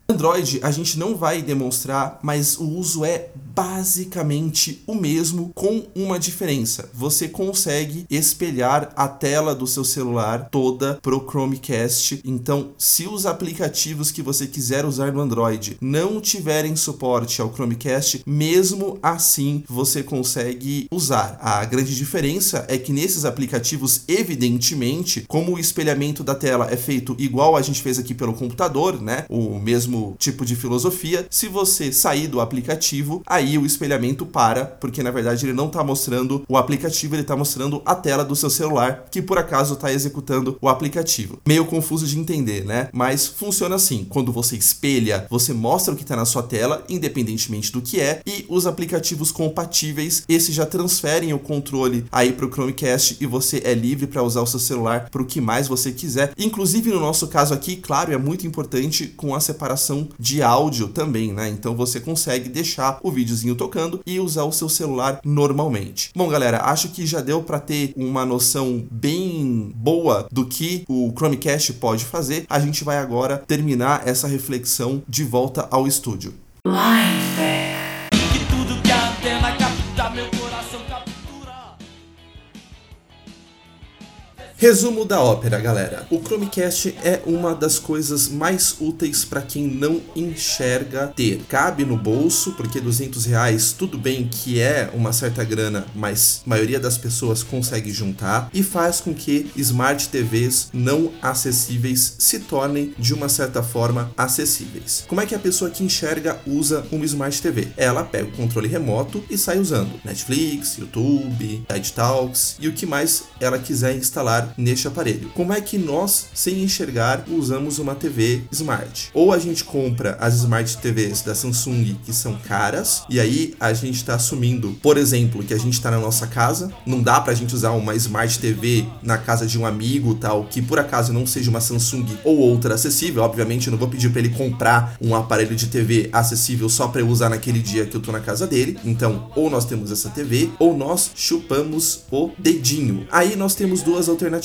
Android a gente não vai demonstrar, mas o uso é basicamente o mesmo com uma diferença. Você consegue espelhar a tela do seu celular toda pro Chromecast. Então, se os aplicativos que você quiser usar no Android não tiverem suporte ao Chromecast, mesmo assim você consegue usar. A grande diferença é que nesses aplicativos, evidentemente, como o espelhamento da tela é feito igual a gente fez aqui pelo computador, né? O mesmo tipo de filosofia. Se você sair do aplicativo, aí o espelhamento para, porque na verdade ele não está mostrando o aplicativo, ele está mostrando a tela do seu celular, que por acaso está executando o aplicativo. Meio confuso de entender, né? Mas funciona assim: quando você espelha, você mostra o que está na sua tela, independentemente do que é, e os aplicativos compatíveis, esses já transferem o controle aí para o Chromecast e você é livre para usar o seu celular para o que mais você quiser. Inclusive no nosso caso aqui, claro, é muito importante com a separação de áudio também, né? Então você consegue deixar o tocando e usar o seu celular normalmente. Bom, galera, acho que já deu para ter uma noção bem boa do que o Chromecast pode fazer. A gente vai agora terminar essa reflexão de volta ao estúdio. Que Resumo da ópera, galera. O Chromecast é uma das coisas mais úteis para quem não enxerga ter. Cabe no bolso, porque 200 reais, tudo bem que é uma certa grana, mas a maioria das pessoas consegue juntar e faz com que Smart TVs não acessíveis se tornem de uma certa forma acessíveis. Como é que a pessoa que enxerga usa uma Smart TV? Ela pega o controle remoto e sai usando Netflix, YouTube, TED Talks e o que mais ela quiser instalar neste aparelho. Como é que nós, sem enxergar, usamos uma TV Smart? Ou a gente compra as Smart TVs da Samsung que são caras, e aí a gente está assumindo, por exemplo, que a gente está na nossa casa, não dá pra gente usar uma Smart TV na casa de um amigo tal, que por acaso não seja uma Samsung ou outra acessível. Obviamente, eu não vou pedir para ele comprar um aparelho de TV acessível só para eu usar naquele dia que eu tô na casa dele. Então, ou nós temos essa TV, ou nós chupamos o dedinho. Aí nós temos duas alternativas.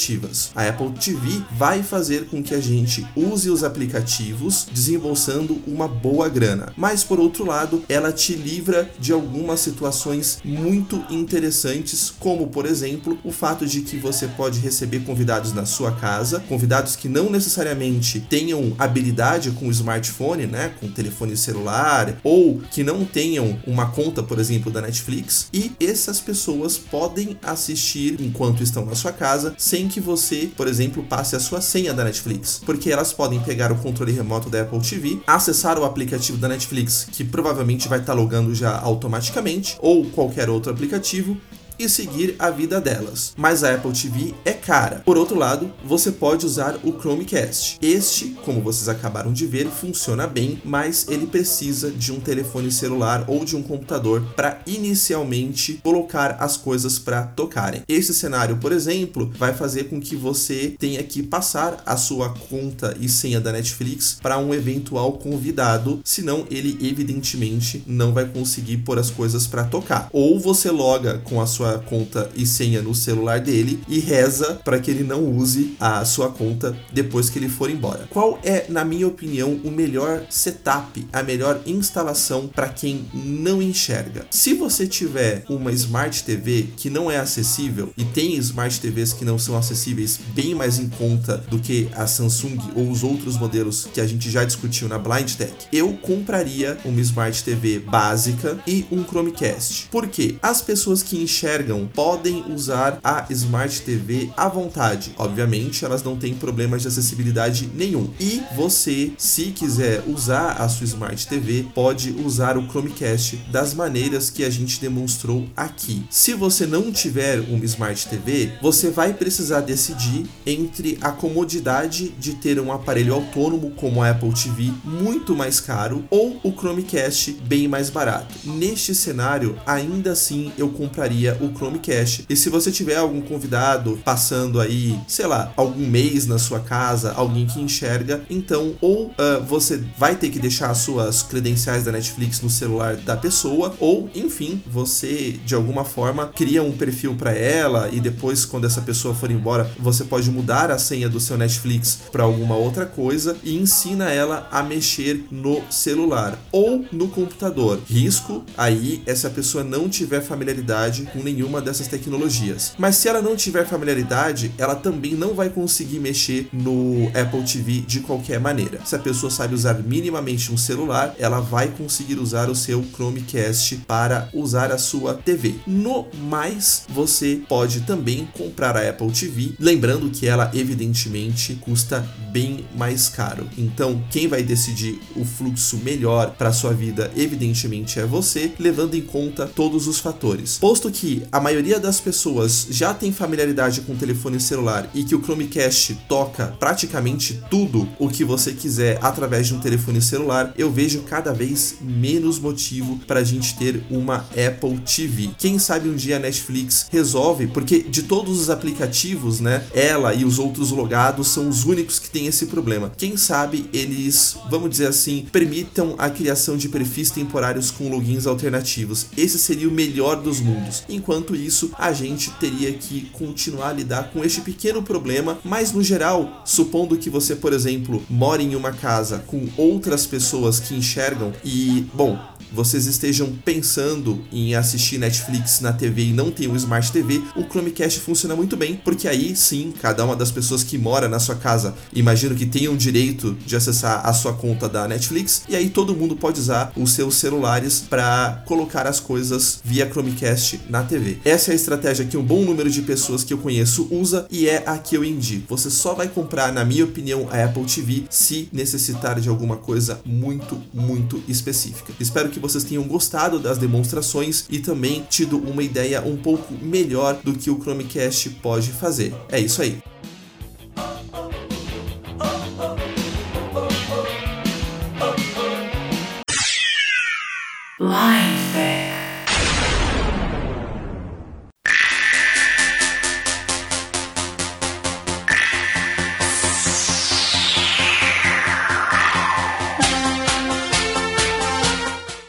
A Apple TV vai fazer com que a gente use os aplicativos desembolsando uma boa grana. Mas por outro lado, ela te livra de algumas situações muito interessantes, como por exemplo, o fato de que você pode receber convidados na sua casa, convidados que não necessariamente tenham habilidade com o smartphone, né, com telefone celular, ou que não tenham uma conta, por exemplo, da Netflix, e essas pessoas podem assistir enquanto estão na sua casa, sem que você, por exemplo, passe a sua senha da Netflix, porque elas podem pegar o controle remoto da Apple TV, acessar o aplicativo da Netflix, que provavelmente vai estar logando já automaticamente, ou qualquer outro aplicativo, e seguir a vida delas. Mas a Apple TV é cara. Por outro lado, você pode usar o Chromecast. Este, como vocês acabaram de ver, funciona bem, mas ele precisa de um telefone celular ou de um computador para inicialmente colocar as coisas para tocarem. Esse cenário, por exemplo, vai fazer com que você tenha que passar a sua conta e senha da Netflix para um eventual convidado, senão ele evidentemente não vai conseguir pôr as coisas para tocar. Ou você loga com a sua conta e senha no celular dele e reza para que ele não use a sua conta depois que ele for embora. Qual é, na minha opinião, o melhor setup, a melhor instalação para quem não enxerga? Se você tiver uma Smart TV que não é acessível e tem Smart TVs que não são acessíveis bem mais em conta do que a Samsung ou os outros modelos que a gente já discutiu na Blind Tech, eu compraria uma Smart TV básica e um Chromecast. Por quê? As pessoas que enxergam podem usar a Smart TV à vontade. Obviamente, elas não têm problemas de acessibilidade nenhum. E você, se quiser usar a sua Smart TV, pode usar o Chromecast das maneiras que a gente demonstrou aqui. Se você não tiver uma Smart TV, você vai precisar decidir entre a comodidade de ter um aparelho autônomo como a Apple TV muito mais caro ou o Chromecast bem mais barato. Neste cenário, ainda assim eu compraria o Chromecast. E se você tiver algum convidado passando aí, sei lá, algum mês na sua casa, alguém que enxerga, então ou uh, você vai ter que deixar as suas credenciais da Netflix no celular da pessoa, ou enfim, você de alguma forma cria um perfil para ela e depois quando essa pessoa for embora, você pode mudar a senha do seu Netflix para alguma outra coisa e ensina ela a mexer no celular ou no computador. Risco aí é se a pessoa não tiver familiaridade com nenhuma dessas tecnologias. Mas se ela não tiver familiaridade, ela também não vai conseguir mexer no Apple TV de qualquer maneira. Se a pessoa sabe usar minimamente um celular, ela vai conseguir usar o seu Chromecast para usar a sua TV. No mais, você pode também comprar a Apple TV, lembrando que ela evidentemente custa bem mais caro. Então, quem vai decidir o fluxo melhor para sua vida, evidentemente é você, levando em conta todos os fatores. Posto que a maioria das pessoas já tem familiaridade com o telefone celular e que o Chromecast toca praticamente tudo o que você quiser através de um telefone celular, eu vejo cada vez menos motivo para a gente ter uma Apple TV. Quem sabe um dia a Netflix resolve, porque de todos os aplicativos, né, ela e os outros logados são os únicos que têm esse problema. Quem sabe eles, vamos dizer assim, permitam a criação de perfis temporários com logins alternativos. Esse seria o melhor dos mundos. Enquanto isso, a gente teria que continuar a lidar com este pequeno problema, mas no geral, supondo que você, por exemplo, mora em uma casa com outras pessoas que enxergam e, bom, vocês estejam pensando em assistir Netflix na TV e não tem o Smart TV, o Chromecast funciona muito bem, porque aí sim, cada uma das pessoas que mora na sua casa, imagino que tenham direito de acessar a sua conta da Netflix, e aí todo mundo pode usar os seus celulares para colocar as coisas via Chromecast na TV. Essa é a estratégia que um bom número de pessoas que eu conheço usa e é a que eu indico. Você só vai comprar, na minha opinião, a Apple TV se necessitar de alguma coisa muito, muito específica. Espero que vocês tenham gostado das demonstrações e também tido uma ideia um pouco melhor do que o Chromecast pode fazer. É isso aí.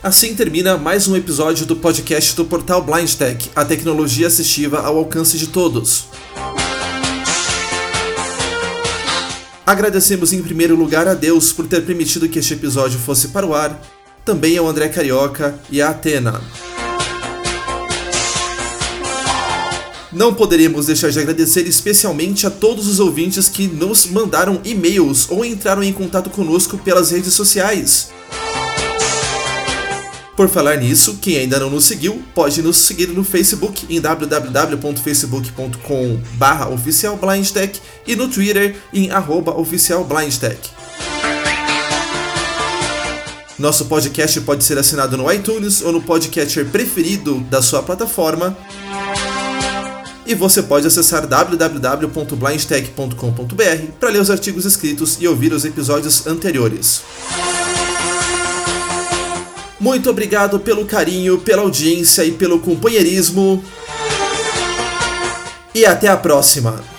Assim termina mais um episódio do podcast do portal Blind Tech, a tecnologia assistiva ao alcance de todos. Agradecemos em primeiro lugar a Deus por ter permitido que este episódio fosse para o ar, também ao André Carioca e à Atena. Não poderíamos deixar de agradecer especialmente a todos os ouvintes que nos mandaram e-mails ou entraram em contato conosco pelas redes sociais. Por falar nisso, quem ainda não nos seguiu, pode nos seguir no Facebook em www.facebook.com oficialblindtech e no Twitter em oficialblindtech. Nosso podcast pode ser assinado no iTunes ou no podcatcher preferido da sua plataforma. E você pode acessar www.blindtech.com.br para ler os artigos escritos e ouvir os episódios anteriores. Muito obrigado pelo carinho, pela audiência e pelo companheirismo. E até a próxima!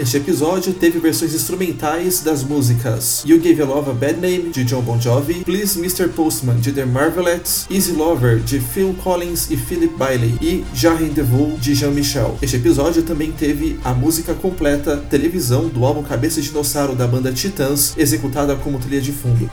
Este episódio teve versões instrumentais das músicas You Gave Your Love a Bad Name, de John Bon Jovi, Please Mr. Postman, de The Marvelettes, Easy Lover, de Phil Collins e Philip Bailey, e Jarre Devou, de Jean-Michel. Este episódio também teve a música completa televisão do álbum Cabeça de Dinossauro da banda Titãs, executada como trilha de fundo.